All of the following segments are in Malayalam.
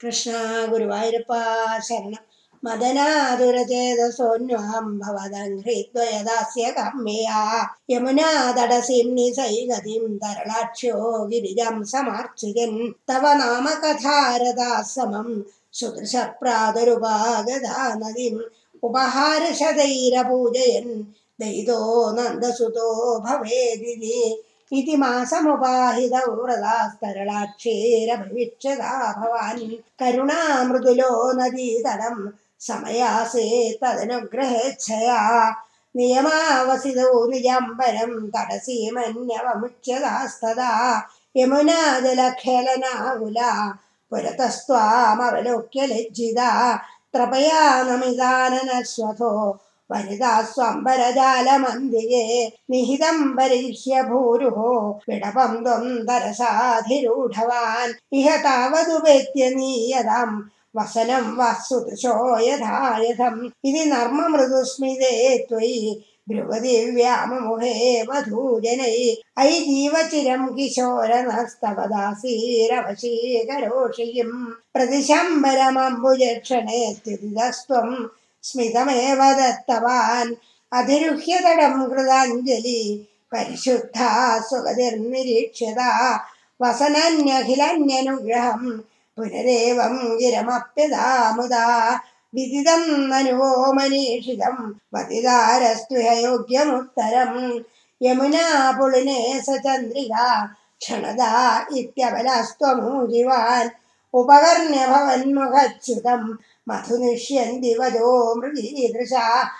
കൃഷ്ണ ഗുരുവായൂരപ്പ ശരണം. മദനാതുരചേതസോന്വഹം ഭവദംഘ്രിദ്വയദാസ്യ കമ്യയാ യമുനാതടസിം നിസൈഗതിം തരളാക്ഷ്യോ ഗിരിജം സമാർച്ചികൻ തവ നാമകഥാരദാസമം സുദൃശ പ്രാതുരുപാഗതാ നദിം ഉപഹാരശതൈരപൂജയൻ ദൈതോ നന്ദസുതോ ഭവേദിതി ഇതി മാസമുപാഹിതൗ വ്രതാസ്തരളാക്ഷേരഭവിഷ്യതാ ഭവാൻ കരുണാമൃദുലോ നദീതടം സമയാസേ തദനുഗ്രഹേച്ഛയാ നിയമാവസിതോ നിജാംബരം തടസീമന്യവമുച്ചതാസ്തദാ യമുനാജലഖേലനാകുല പുരതസ്ത്വാമവലോക്യ ലജ്ജിത ത്രപയാ നമിതാനനശ്വഥോ വനിതാ സ്വംബരജാലമന്ദികേ നിഹിതം പരിഹ്യ ഭൂരുഹോ വിടപം ത്വം തരസാധിരൂഢവാൻ. ഇഹ താവതുപേത്യ നീയതാം വസനം വസ്തുതശോ യഥായഥം ഇത് നർമ്മമൃദുസ്മിതേ ത്വയി ധ്രുവദിവ്യാമമുഹേ വധൂജനൈ. ഐ ജീവചിരം കിശോരനസ്തവദാസീരവശീകരോഷിയും. പ്രതിശംബരമംബുജക്ഷണേ സ്ഥിതിതസ്ത്വം സ്മിതമേവ ദത്തവാൻ അതിരുഹ്യതടം കൃതാഞ്ജലി. പരിശുദ്ധ സുഗതിർനിരീക്ഷ്യത വസനന്യഖിലന്യനുഗ്രഹം പുനരേവം ഗിരമപ്യതാമുദാ വിദിതം നനുവോ മനീഷിതം വതിദാരസ്തുഹയോഗ്യമുത്തരം യമുനാ പുളിനെ സചന്ദ്രിക ക്ഷണത ഇത്യബലസ്ത്വമൂജിവാൻ ഉപകർണ്യഭവന്മുഖച്യുതം മധുനിഷ്യന്തി വജോ മൃഗീദൃശ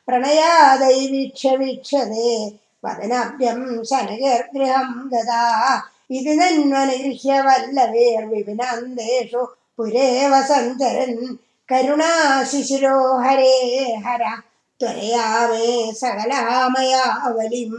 പ്രണയാദൈ വീക്ഷതേ വദനാഭ്യം ശനകേർഗൃഹം ഗതാ ഇതി നന്വനിഗൃഹ്യ വല്ലവേർ വിപിനാന്തേഷു പുരേവ സഞ്ചരൻ കരുണാശിശിരോ ഹരേ ഹര. ത്വരയാമേ സകലാമയാവലിം